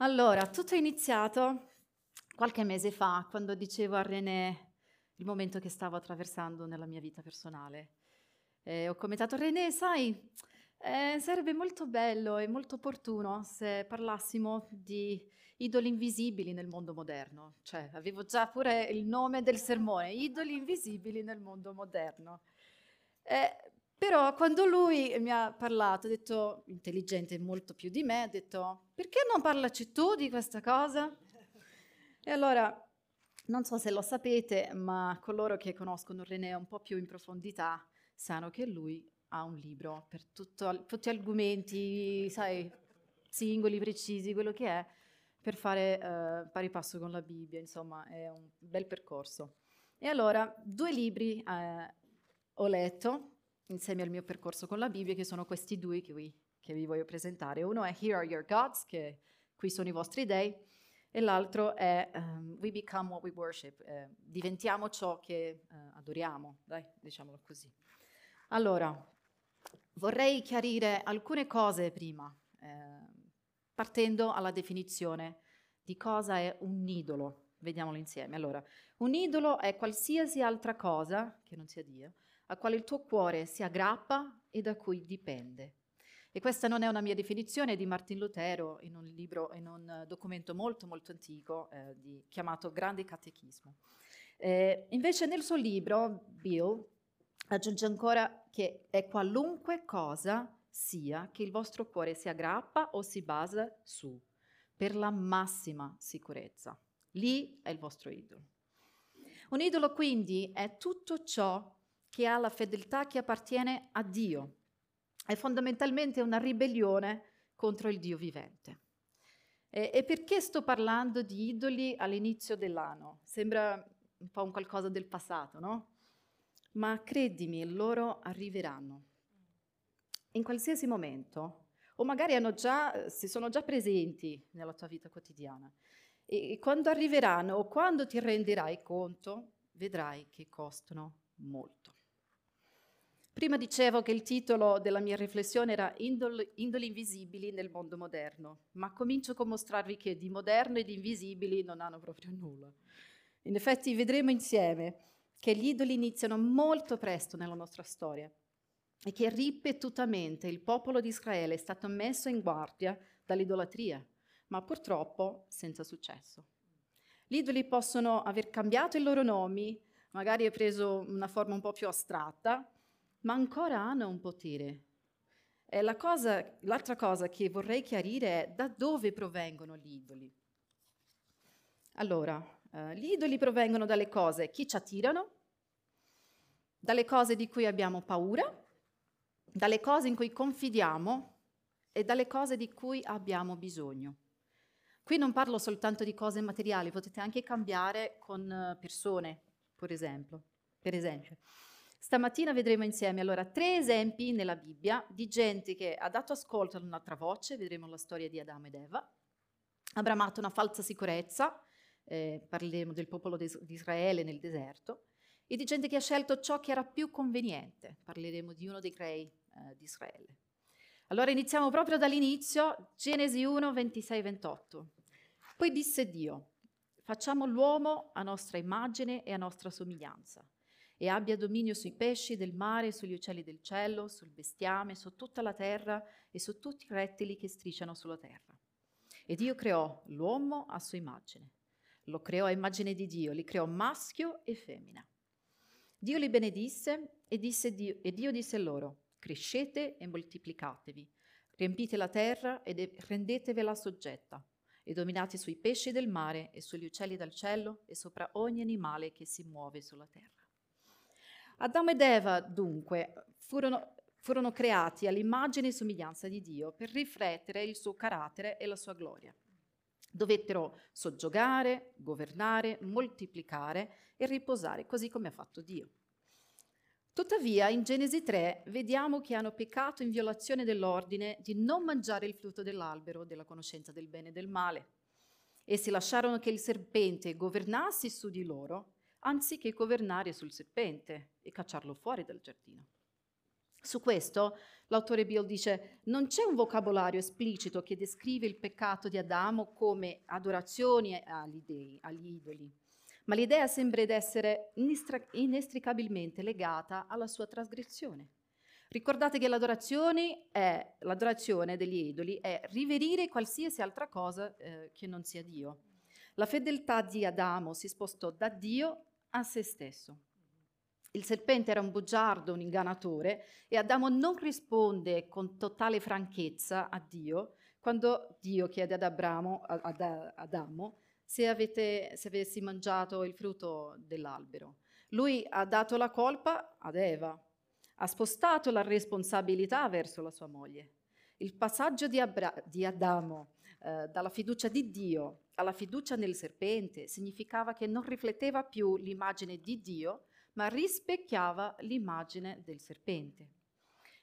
Allora, tutto è iniziato qualche mese fa, quando dicevo a René il momento che stavo attraversando nella mia vita personale. E ho commentato, René, sai, eh, sarebbe molto bello e molto opportuno se parlassimo di idoli invisibili nel mondo moderno. Cioè, avevo già pure il nome del sermone, idoli invisibili nel mondo moderno. Eh, però quando lui mi ha parlato, ha detto, intelligente molto più di me, ha detto, perché non parlaci tu di questa cosa? E allora, non so se lo sapete, ma coloro che conoscono René un po' più in profondità sanno che lui ha un libro per tutto, tutti gli argomenti, sai, singoli, precisi, quello che è, per fare eh, pari passo con la Bibbia, insomma, è un bel percorso. E allora, due libri eh, ho letto insieme al mio percorso con la Bibbia, che sono questi due che vi, che vi voglio presentare. Uno è Here Are Your Gods, che qui sono i vostri dei, e l'altro è um, We Become What We Worship, eh, diventiamo ciò che eh, adoriamo, dai, diciamolo così. Allora, vorrei chiarire alcune cose prima, eh, partendo alla definizione di cosa è un idolo. Vediamolo insieme. Allora, un idolo è qualsiasi altra cosa, che non sia Dio, a quale il tuo cuore si aggrappa e da cui dipende. E questa non è una mia definizione, di Martin Lutero in un libro, in un documento molto molto antico eh, di, chiamato Grande Catechismo. Eh, invece nel suo libro, Bill aggiunge ancora che è qualunque cosa sia che il vostro cuore si aggrappa o si basa su, per la massima sicurezza. Lì è il vostro idolo. Un idolo quindi è tutto ciò che ha la fedeltà che appartiene a Dio. È fondamentalmente una ribellione contro il Dio vivente. E, e perché sto parlando di idoli all'inizio dell'anno? Sembra un po' un qualcosa del passato, no? Ma credimi, loro arriveranno. In qualsiasi momento, o magari già, si sono già presenti nella tua vita quotidiana. E quando arriveranno o quando ti renderai conto, vedrai che costano molto. Prima dicevo che il titolo della mia riflessione era Indoli, invisibili nel mondo moderno, ma comincio con mostrarvi che di moderno e di invisibili non hanno proprio nulla. In effetti vedremo insieme che gli idoli iniziano molto presto nella nostra storia e che ripetutamente il popolo di Israele è stato messo in guardia dall'idolatria, ma purtroppo senza successo. Gli idoli possono aver cambiato i loro nomi, magari è preso una forma un po' più astratta, ma ancora hanno un potere. E la cosa, l'altra cosa che vorrei chiarire è da dove provengono gli idoli. Allora, eh, gli idoli provengono dalle cose che ci attirano, dalle cose di cui abbiamo paura, dalle cose in cui confidiamo e dalle cose di cui abbiamo bisogno. Qui non parlo soltanto di cose materiali, potete anche cambiare con eh, persone, per esempio. Per esempio. Stamattina vedremo insieme. Allora tre esempi nella Bibbia di gente che ha dato ascolto ad un'altra voce, vedremo la storia di Adamo ed Eva, ha bramato una falsa sicurezza, eh, parleremo del popolo di Israele nel deserto, e di gente che ha scelto ciò che era più conveniente, parleremo di uno dei crei eh, di Israele. Allora iniziamo proprio dall'inizio, Genesi 1, 26, 28. Poi disse Dio, facciamo l'uomo a nostra immagine e a nostra somiglianza e abbia dominio sui pesci del mare, sugli uccelli del cielo, sul bestiame, su tutta la terra e su tutti i rettili che strisciano sulla terra. E Dio creò l'uomo a sua immagine. Lo creò a immagine di Dio, li creò maschio e femmina. Dio li benedisse e, disse Dio, e Dio disse loro, crescete e moltiplicatevi, riempite la terra e rendetevela soggetta, e dominate sui pesci del mare e sugli uccelli del cielo e sopra ogni animale che si muove sulla terra. Adamo ed Eva, dunque, furono, furono creati all'immagine e somiglianza di Dio per riflettere il suo carattere e la sua gloria. Dovettero soggiogare, governare, moltiplicare e riposare, così come ha fatto Dio. Tuttavia, in Genesi 3 vediamo che hanno peccato in violazione dell'ordine di non mangiare il frutto dell'albero della conoscenza del bene e del male. Essi lasciarono che il serpente governasse su di loro anziché governare sul serpente e cacciarlo fuori dal giardino. Su questo l'autore Bill dice non c'è un vocabolario esplicito che descrive il peccato di Adamo come adorazione agli dei, agli idoli, ma l'idea sembra essere inestricabilmente legata alla sua trasgressione. Ricordate che l'adorazione, è, l'adorazione degli idoli è riverire qualsiasi altra cosa eh, che non sia Dio. La fedeltà di Adamo si spostò da Dio a se stesso. Il serpente era un bugiardo, un ingannatore e Adamo non risponde con totale franchezza a Dio quando Dio chiede ad, Abramo, ad Adamo se, avete, se avessi mangiato il frutto dell'albero. Lui ha dato la colpa ad Eva, ha spostato la responsabilità verso la sua moglie. Il passaggio di, Abra- di Adamo eh, dalla fiducia di Dio alla fiducia nel serpente significava che non rifletteva più l'immagine di Dio, ma rispecchiava l'immagine del serpente.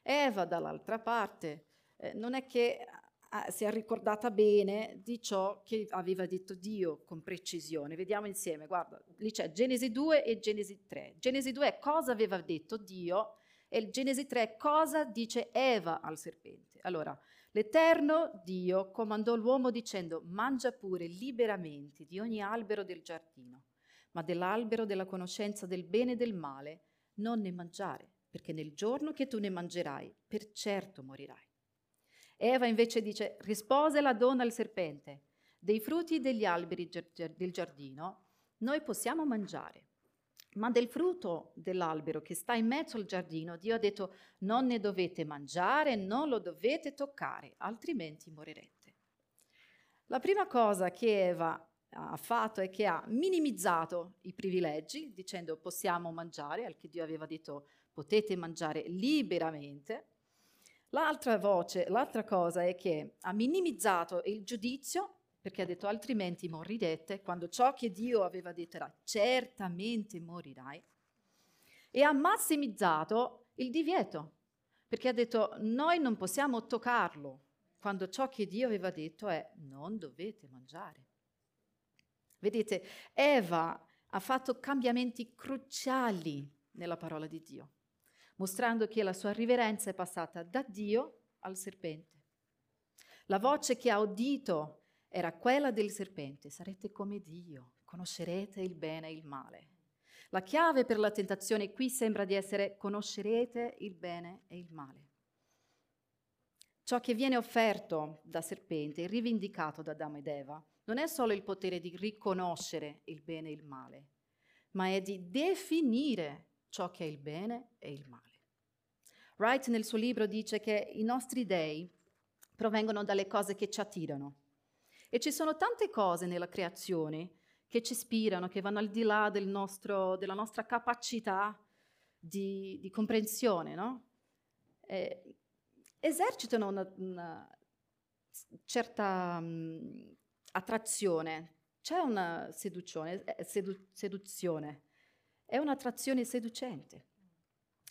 Eva, dall'altra parte, eh, non è che ah, si è ricordata bene di ciò che aveva detto Dio con precisione. Vediamo insieme, guarda, lì c'è Genesi 2 e Genesi 3. Genesi 2 è cosa aveva detto Dio e Genesi 3 cosa dice Eva al serpente. Allora, l'Eterno Dio comandò l'uomo dicendo, mangia pure liberamente di ogni albero del giardino, ma dell'albero della conoscenza del bene e del male non ne mangiare, perché nel giorno che tu ne mangerai, per certo morirai. Eva invece dice, rispose la donna al serpente, dei frutti degli alberi del giardino noi possiamo mangiare, ma del frutto dell'albero che sta in mezzo al giardino, Dio ha detto non ne dovete mangiare, non lo dovete toccare, altrimenti morirete. La prima cosa che Eva ha fatto è che ha minimizzato i privilegi, dicendo possiamo mangiare, al che Dio aveva detto potete mangiare liberamente. L'altra voce, l'altra cosa è che ha minimizzato il giudizio perché ha detto altrimenti morirete, quando ciò che Dio aveva detto era certamente morirai, e ha massimizzato il divieto, perché ha detto noi non possiamo toccarlo, quando ciò che Dio aveva detto è non dovete mangiare. Vedete, Eva ha fatto cambiamenti cruciali nella parola di Dio, mostrando che la sua riverenza è passata da Dio al serpente. La voce che ha udito era quella del serpente, sarete come Dio, conoscerete il bene e il male. La chiave per la tentazione qui sembra di essere conoscerete il bene e il male. Ciò che viene offerto da serpente rivendicato da Adamo ed Eva non è solo il potere di riconoscere il bene e il male, ma è di definire ciò che è il bene e il male. Wright nel suo libro dice che i nostri dei provengono dalle cose che ci attirano, e ci sono tante cose nella creazione che ci ispirano, che vanno al di là del nostro, della nostra capacità di, di comprensione, no? eh, esercitano una, una certa um, attrazione, c'è una seduzione, eh, sedu- seduzione, è un'attrazione seducente.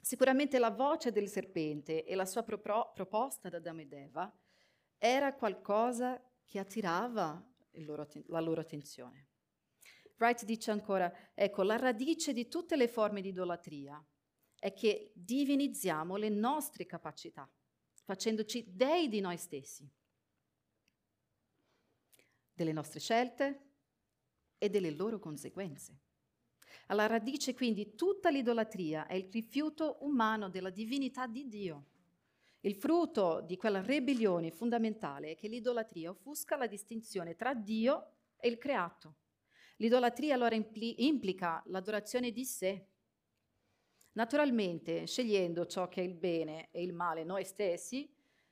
Sicuramente la voce del serpente e la sua pro- proposta da Adamo ed Eva era qualcosa che attirava loro, la loro attenzione. Wright dice ancora, ecco, la radice di tutte le forme di idolatria è che divinizziamo le nostre capacità, facendoci dei di noi stessi, delle nostre scelte e delle loro conseguenze. Alla radice quindi tutta l'idolatria è il rifiuto umano della divinità di Dio. Il frutto di quella ribellione fondamentale è che l'idolatria offusca la distinzione tra Dio e il creato. L'idolatria allora impli- implica l'adorazione di sé. Naturalmente, scegliendo ciò che è il bene e il male noi stessi,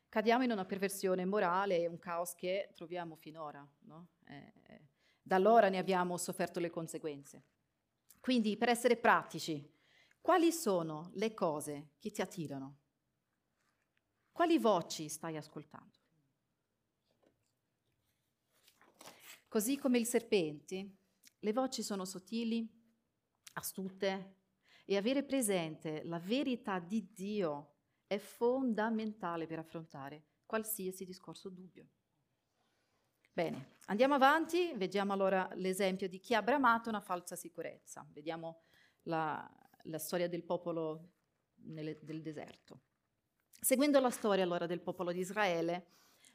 cadiamo in una perversione morale e un caos che troviamo finora. No? Eh, eh, da allora ne abbiamo sofferto le conseguenze. Quindi, per essere pratici, quali sono le cose che ti attirano? Quali voci stai ascoltando? Così come il serpente, le voci sono sottili, astute e avere presente la verità di Dio è fondamentale per affrontare qualsiasi discorso dubbio. Bene, andiamo avanti, vediamo allora l'esempio di chi ha bramato una falsa sicurezza. Vediamo la, la storia del popolo nel, del deserto. Seguendo la storia allora del popolo di Israele,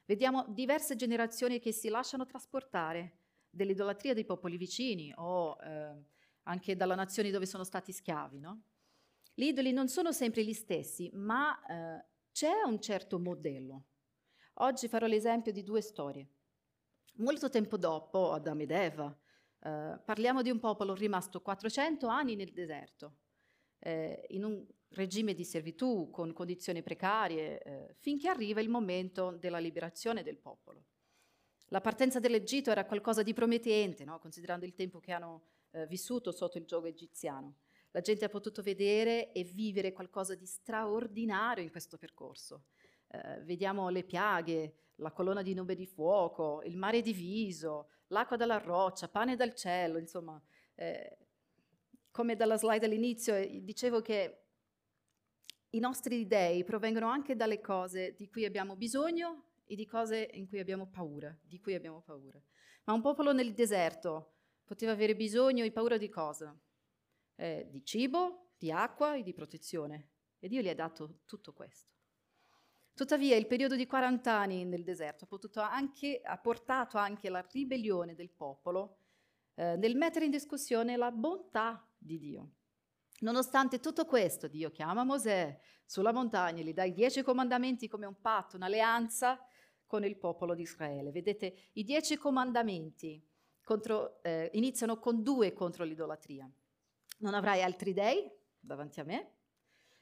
vediamo diverse generazioni che si lasciano trasportare dell'idolatria dei popoli vicini o eh, anche dalla nazione dove sono stati schiavi. No? Gli idoli non sono sempre gli stessi, ma eh, c'è un certo modello. Oggi farò l'esempio di due storie. Molto tempo dopo, Adamo ed Eva, eh, parliamo di un popolo rimasto 400 anni nel deserto, eh, in un regime di servitù, con condizioni precarie, eh, finché arriva il momento della liberazione del popolo. La partenza dell'Egitto era qualcosa di promettente, no? considerando il tempo che hanno eh, vissuto sotto il gioco egiziano. La gente ha potuto vedere e vivere qualcosa di straordinario in questo percorso. Eh, vediamo le piaghe, la colonna di nube di fuoco, il mare diviso, l'acqua dalla roccia, pane dal cielo, insomma, eh, come dalla slide all'inizio, eh, dicevo che i nostri dei provengono anche dalle cose di cui abbiamo bisogno e di cose in cui abbiamo paura, di cui abbiamo paura. Ma un popolo nel deserto poteva avere bisogno e paura di cosa? Eh, di cibo, di acqua e di protezione. E Dio gli ha dato tutto questo. Tuttavia il periodo di 40 anni nel deserto ha, anche, ha portato anche alla ribellione del popolo eh, nel mettere in discussione la bontà di Dio. Nonostante tutto questo, Dio chiama Mosè sulla montagna e gli dà i dieci comandamenti come un patto, un'alleanza con il popolo di Israele. Vedete, i dieci comandamenti contro, eh, iniziano con due contro l'idolatria. Non avrai altri dei davanti a me,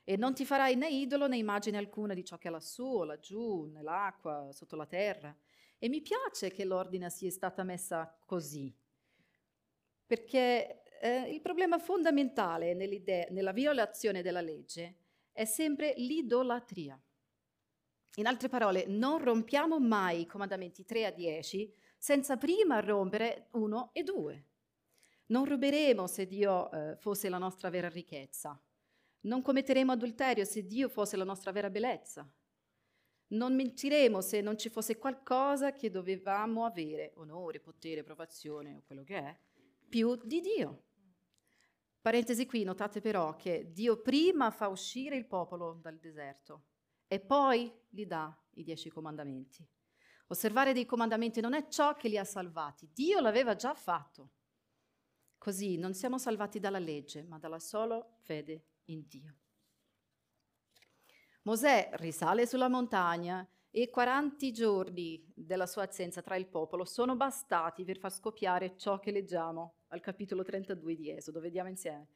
e non ti farai né idolo né immagine alcuna di ciò che è lassù o laggiù, nell'acqua, sotto la terra. E mi piace che l'ordine sia stata messa così, perché eh, il problema fondamentale nella violazione della legge è sempre l'idolatria. In altre parole, non rompiamo mai i comandamenti 3 a 10 senza prima rompere 1 e 2. Non ruberemo se Dio eh, fosse la nostra vera ricchezza. Non commetteremo adulterio se Dio fosse la nostra vera bellezza. Non mentiremo se non ci fosse qualcosa che dovevamo avere, onore, potere, approvazione o quello che è, più di Dio. Parentesi qui, notate però che Dio prima fa uscire il popolo dal deserto e poi gli dà i dieci comandamenti. Osservare dei comandamenti non è ciò che li ha salvati, Dio l'aveva già fatto. Così non siamo salvati dalla legge, ma dalla sola fede in Dio. Mosè risale sulla montagna e 40 giorni della sua assenza tra il popolo sono bastati per far scoppiare ciò che leggiamo al capitolo 32 di Esodo. Vediamo insieme.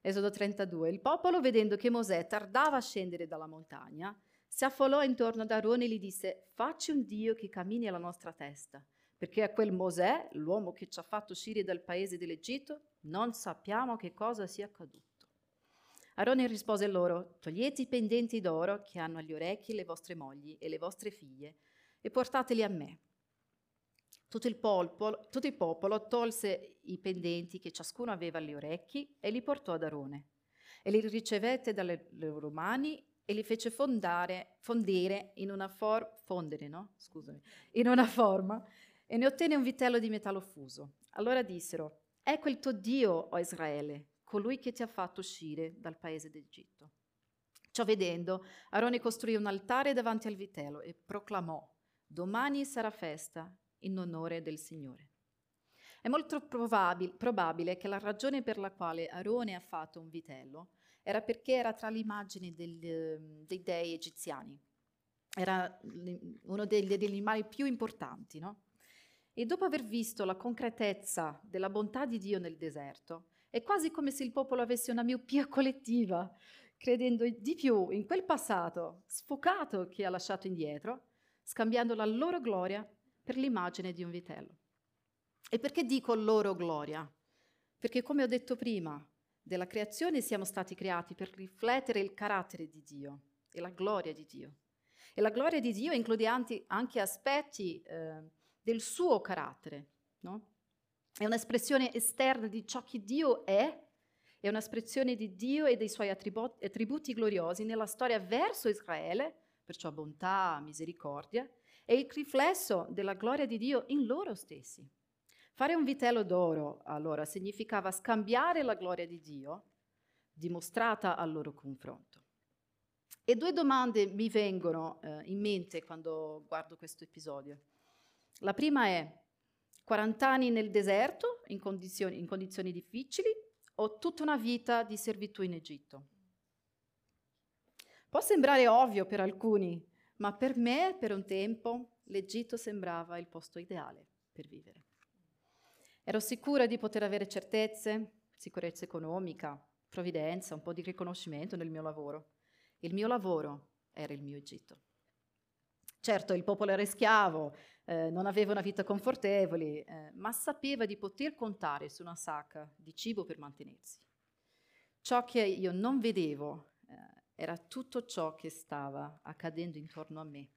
Esodo 32. Il popolo, vedendo che Mosè tardava a scendere dalla montagna, si affollò intorno ad Aarone e gli disse, facci un Dio che cammini alla nostra testa, perché a quel Mosè, l'uomo che ci ha fatto uscire dal paese dell'Egitto, non sappiamo che cosa sia accaduto. Arone rispose loro, togliete i pendenti d'oro che hanno agli orecchi le vostre mogli e le vostre figlie e portateli a me. Tutto il, popolo, tutto il popolo tolse i pendenti che ciascuno aveva agli orecchi e li portò ad Arone. E li ricevette dalle loro mani e li fece fondare, fondere in una, for, fondere, no? Scusami, in una forma e ne ottenne un vitello di metallo fuso. Allora dissero, ecco il tuo Dio, o Israele, colui che ti ha fatto uscire dal paese d'Egitto. Ciò vedendo, Arone costruì un altare davanti al vitello e proclamò, domani sarà festa in onore del Signore. È molto probabile, probabile che la ragione per la quale Arone ha fatto un vitello era perché era tra le immagini del, dei dei egiziani. Era uno degli, degli animali più importanti, no? E dopo aver visto la concretezza della bontà di Dio nel deserto, è quasi come se il popolo avesse una miopia collettiva, credendo di più in quel passato sfocato che ha lasciato indietro, scambiando la loro gloria per l'immagine di un vitello. E perché dico loro gloria? Perché come ho detto prima, della creazione siamo stati creati per riflettere il carattere di Dio e la gloria di Dio. E la gloria di Dio include anche aspetti eh, del suo carattere, no? È un'espressione esterna di ciò che Dio è, è un'espressione di Dio e dei suoi attributi, attributi gloriosi nella storia verso Israele, perciò bontà, misericordia, è il riflesso della gloria di Dio in loro stessi. Fare un vitello d'oro, allora, significava scambiare la gloria di Dio dimostrata al loro confronto. E due domande mi vengono eh, in mente quando guardo questo episodio. La prima è 40 anni nel deserto, in condizioni, in condizioni difficili, o tutta una vita di servitù in Egitto? Può sembrare ovvio per alcuni, ma per me, per un tempo, l'Egitto sembrava il posto ideale per vivere. Ero sicura di poter avere certezze, sicurezza economica, provvidenza, un po' di riconoscimento nel mio lavoro. Il mio lavoro era il mio Egitto. Certo, il popolo era schiavo, eh, non aveva una vita confortevole, eh, ma sapeva di poter contare su una sacca di cibo per mantenersi. Ciò che io non vedevo eh, era tutto ciò che stava accadendo intorno a me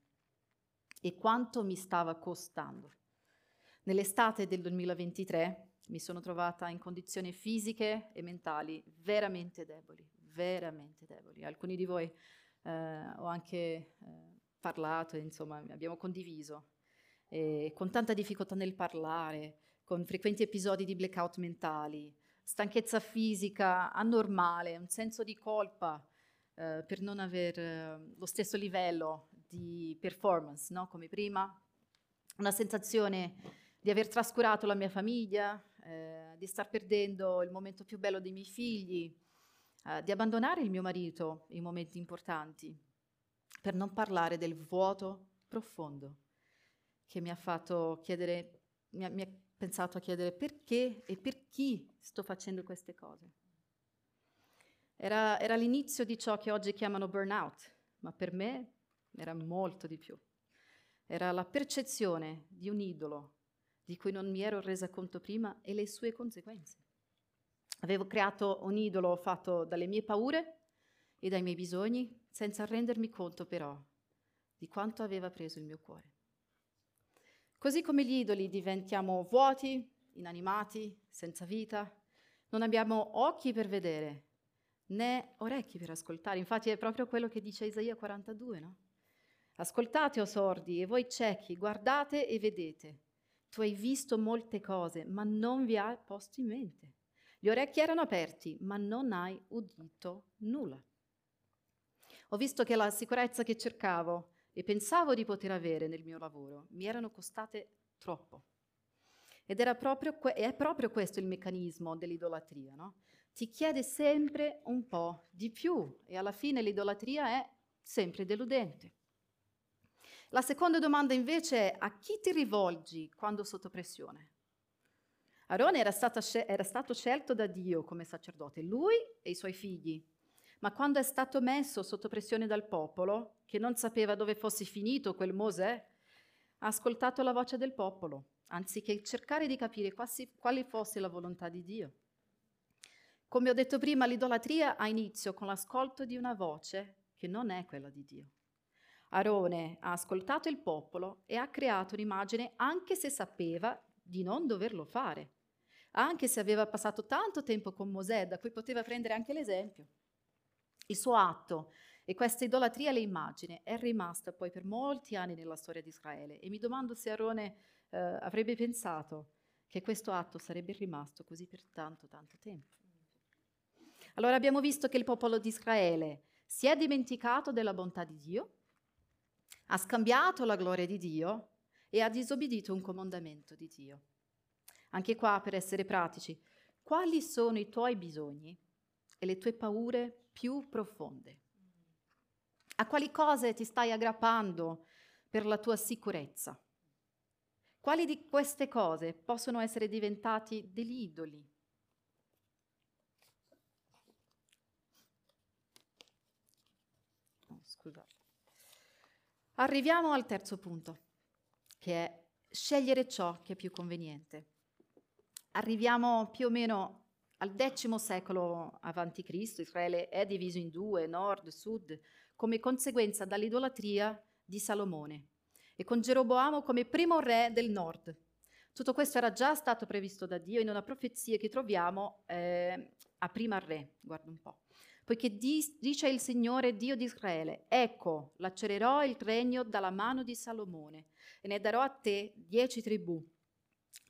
e quanto mi stava costando. Nell'estate del 2023 mi sono trovata in condizioni fisiche e mentali veramente deboli, veramente deboli. Alcuni di voi eh, ho anche eh, parlato, insomma, abbiamo condiviso, e con tanta difficoltà nel parlare, con frequenti episodi di blackout mentali, stanchezza fisica anormale, un senso di colpa eh, per non avere eh, lo stesso livello di performance no? come prima, una sensazione di aver trascurato la mia famiglia, eh, di star perdendo il momento più bello dei miei figli, eh, di abbandonare il mio marito in momenti importanti, per non parlare del vuoto profondo che mi ha fatto chiedere, mi ha, mi ha pensato a chiedere perché e per chi sto facendo queste cose. Era, era l'inizio di ciò che oggi chiamano burnout, ma per me era molto di più. Era la percezione di un idolo di cui non mi ero resa conto prima e le sue conseguenze. Avevo creato un idolo fatto dalle mie paure e dai miei bisogni, senza rendermi conto però di quanto aveva preso il mio cuore. Così come gli idoli diventiamo vuoti, inanimati, senza vita, non abbiamo occhi per vedere, né orecchi per ascoltare. Infatti è proprio quello che dice Isaia 42, no? Ascoltate, o sordi, e voi ciechi, guardate e vedete. Tu hai visto molte cose, ma non vi hai posto in mente. Gli orecchi erano aperti, ma non hai udito nulla. Ho visto che la sicurezza che cercavo e pensavo di poter avere nel mio lavoro mi erano costate troppo. Ed era proprio è proprio questo il meccanismo dell'idolatria, no? Ti chiede sempre un po' di più e alla fine l'idolatria è sempre deludente. La seconda domanda invece è a chi ti rivolgi quando sotto pressione? Aarone era, era, stato scelto da Dio come sacerdote, lui e i suoi figli, ma quando è stato messo sotto pressione dal popolo, che non sapeva dove fosse finito quel Mosè, ha ascoltato la voce del popolo, anziché cercare di capire quasi, quale fosse la volontà di Dio. Come ho detto prima, l'idolatria ha inizio con l'ascolto di una voce che non è quella di Dio. Arone ha ascoltato il popolo e ha creato un'immagine anche se sapeva di non doverlo fare, anche se aveva passato tanto tempo con Mosè, da cui poteva prendere anche l'esempio. Il suo atto e questa idolatria alle immagini è rimasta poi per molti anni nella storia di Israele e mi domando se Arone eh, avrebbe pensato che questo atto sarebbe rimasto così per tanto, tanto tempo. Allora abbiamo visto che il popolo di Israele si è dimenticato della bontà di Dio, ha scambiato la gloria di Dio e ha disobbedito un comandamento di Dio. Anche qua, per essere pratici, quali sono i tuoi bisogni e le tue paure più profonde? A quali cose ti stai aggrappando per la tua sicurezza? Quali di queste cose possono essere diventati degli idoli? Oh, scusate. Arriviamo al terzo punto, che è scegliere ciò che è più conveniente. Arriviamo più o meno al X secolo Cristo, Israele è diviso in due, nord, sud, come conseguenza dall'idolatria di Salomone e con Geroboamo come primo re del nord. Tutto questo era già stato previsto da Dio in una profezia che troviamo eh, a prima re, guarda un po' poiché dice il Signore Dio di Israele, ecco, lacererò il regno dalla mano di Salomone e ne darò a te dieci tribù.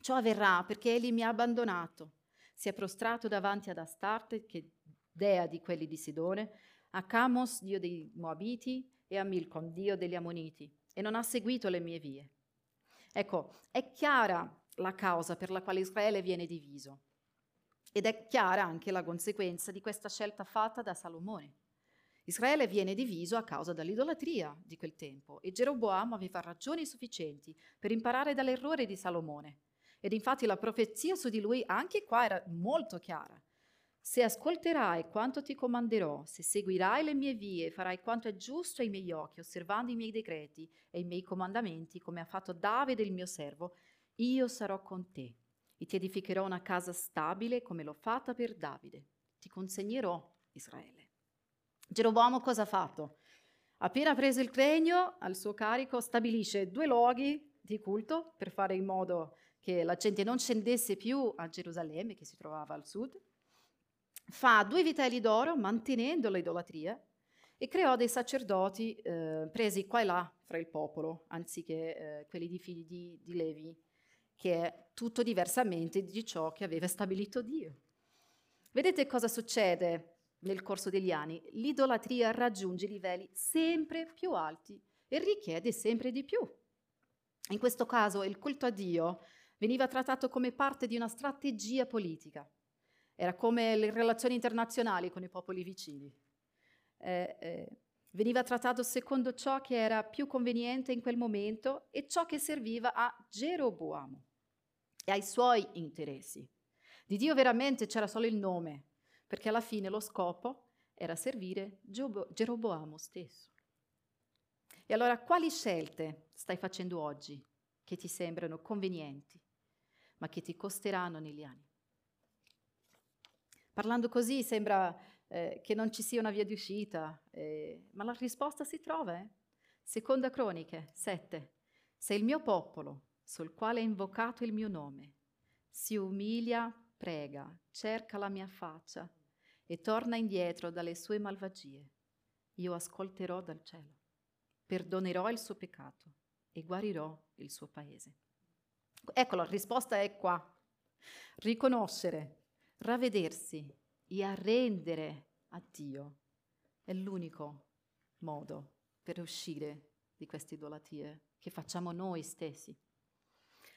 Ciò avverrà perché egli mi ha abbandonato, si è prostrato davanti ad Astarte, che dea di quelli di Sidone, a Camos, dio dei Moabiti, e a Milcom, dio degli Ammoniti, e non ha seguito le mie vie. Ecco, è chiara la causa per la quale Israele viene diviso. Ed è chiara anche la conseguenza di questa scelta fatta da Salomone. Israele viene diviso a causa dell'idolatria di quel tempo e Geroboamo aveva ragioni sufficienti per imparare dall'errore di Salomone. Ed infatti la profezia su di lui anche qua era molto chiara. Se ascolterai quanto ti comanderò, se seguirai le mie vie, farai quanto è giusto ai miei occhi, osservando i miei decreti e i miei comandamenti, come ha fatto Davide il mio servo, io sarò con te e ti edificherò una casa stabile come l'ho fatta per Davide. Ti consegnerò Israele. Geroboamo cosa ha fatto? Appena preso il regno al suo carico, stabilisce due luoghi di culto per fare in modo che la gente non scendesse più a Gerusalemme, che si trovava al sud, fa due vitelli d'oro mantenendo l'idolatria e creò dei sacerdoti eh, presi qua e là fra il popolo, anziché eh, quelli di figli di, di Levi, che è tutto diversamente di ciò che aveva stabilito Dio. Vedete cosa succede nel corso degli anni, l'idolatria raggiunge livelli sempre più alti e richiede sempre di più. In questo caso il culto a Dio veniva trattato come parte di una strategia politica. Era come le relazioni internazionali con i popoli vicini. Eh, eh, veniva trattato secondo ciò che era più conveniente in quel momento e ciò che serviva a Geroboamo e ai suoi interessi. Di Dio veramente c'era solo il nome, perché alla fine lo scopo era servire Geroboamo stesso. E allora quali scelte stai facendo oggi che ti sembrano convenienti, ma che ti costeranno negli anni? Parlando così sembra eh, che non ci sia una via di uscita, eh, ma la risposta si trova. Eh? Seconda Croniche 7. Se il mio popolo, sul quale è invocato il mio nome, si umilia, prega, cerca la mia faccia e torna indietro dalle sue malvagie, io ascolterò dal cielo, perdonerò il suo peccato e guarirò il suo paese. Ecco, la risposta è qua. Riconoscere, ravvedersi e arrendere a Dio è l'unico modo per uscire di queste idolatrie che facciamo noi stessi.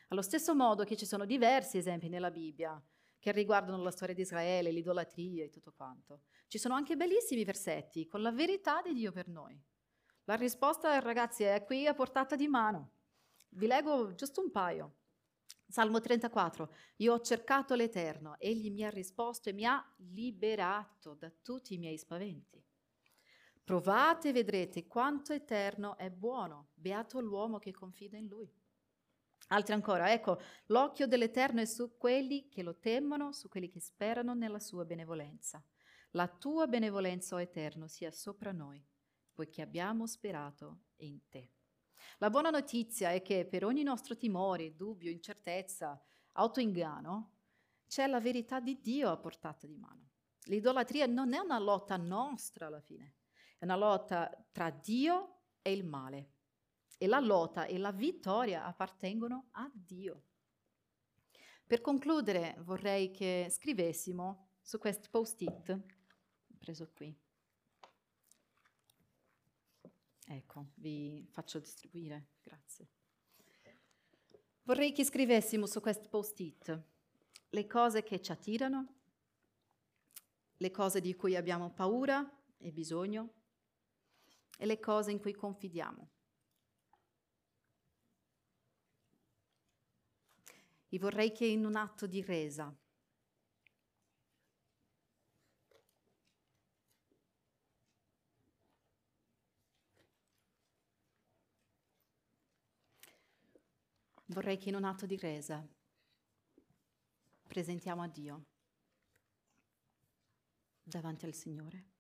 Allo stesso modo che ci sono diversi esempi nella Bibbia che riguardano la storia di Israele, l'idolatria e tutto quanto. Ci sono anche bellissimi versetti con la verità di Dio per noi. La risposta, ragazzi, è qui a portata di mano. Vi leggo giusto un paio. Salmo 34. Io ho cercato l'Eterno, egli mi ha risposto e mi ha liberato da tutti i miei spaventi. Provate e vedrete quanto eterno è buono, beato l'uomo che confida in lui. Altri ancora, ecco, l'occhio dell'Eterno è su quelli che lo temono, su quelli che sperano nella sua benevolenza. La tua benevolenza, o Eterno, sia sopra noi, poiché abbiamo sperato in te. La buona notizia è che per ogni nostro timore, dubbio, incertezza, autoinganno, c'è la verità di Dio a portata di mano. L'idolatria non è una lotta nostra alla fine, è una lotta tra Dio e il male e la lotta e la vittoria appartengono a Dio. Per concludere vorrei che scrivessimo su questo post-it, preso qui. Ecco, vi faccio distribuire, grazie. Vorrei che scrivessimo su questo post-it le cose che ci attirano, le cose di cui abbiamo paura e bisogno e le cose in cui confidiamo. e vorrei che in un atto di resa vorrei che in un atto di resa presentiamo a Dio davanti al Signore.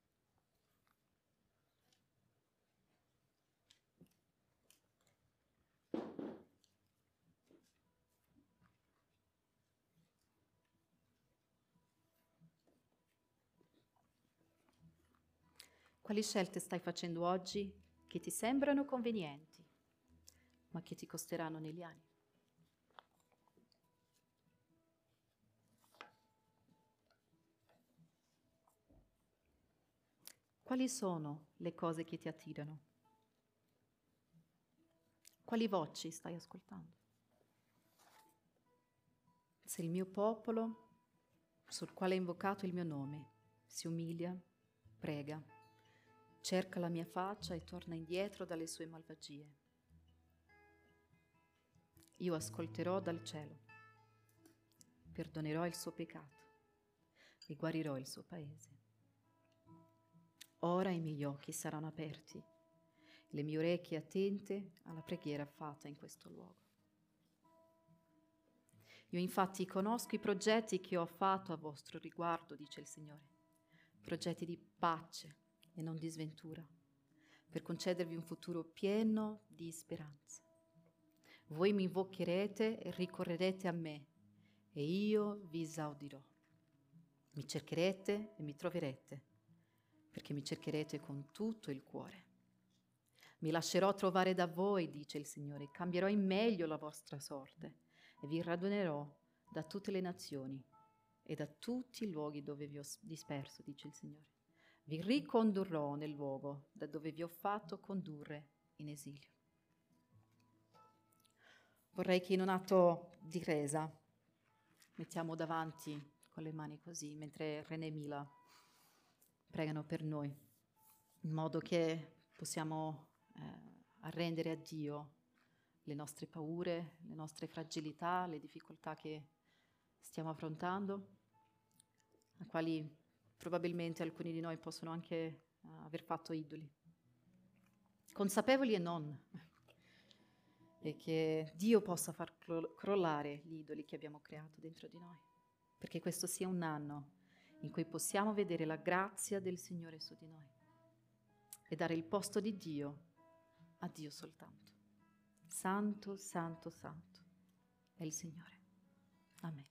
Quali scelte stai facendo oggi che ti sembrano convenienti, ma che ti costeranno negli anni? Quali sono le cose che ti attirano? Quali voci stai ascoltando? Se il mio popolo, sul quale è invocato il mio nome, si umilia, prega, cerca la mia faccia e torna indietro dalle sue malvagie, io ascolterò dal cielo, perdonerò il suo peccato e guarirò il suo paese. Ora i miei occhi saranno aperti, le mie orecchie attente alla preghiera fatta in questo luogo. Io infatti conosco i progetti che ho fatto a vostro riguardo, dice il Signore, progetti di pace e non di sventura, per concedervi un futuro pieno di speranza. Voi mi invocherete e ricorrerete a me, e io vi esaudirò. Mi cercherete e mi troverete perché mi cercherete con tutto il cuore. Mi lascerò trovare da voi, dice il Signore, cambierò in meglio la vostra sorte e vi radunerò da tutte le nazioni e da tutti i luoghi dove vi ho disperso, dice il Signore. Vi ricondurrò nel luogo da dove vi ho fatto condurre in esilio. Vorrei che in un atto di resa mettiamo davanti con le mani così, mentre René Mila pregano per noi, in modo che possiamo eh, arrendere a Dio le nostre paure, le nostre fragilità, le difficoltà che stiamo affrontando, a quali probabilmente alcuni di noi possono anche uh, aver fatto idoli, consapevoli e non, e che Dio possa far crollare gli idoli che abbiamo creato dentro di noi, perché questo sia un anno in cui possiamo vedere la grazia del Signore su di noi e dare il posto di Dio a Dio soltanto. Santo, santo, santo è il Signore. Amen.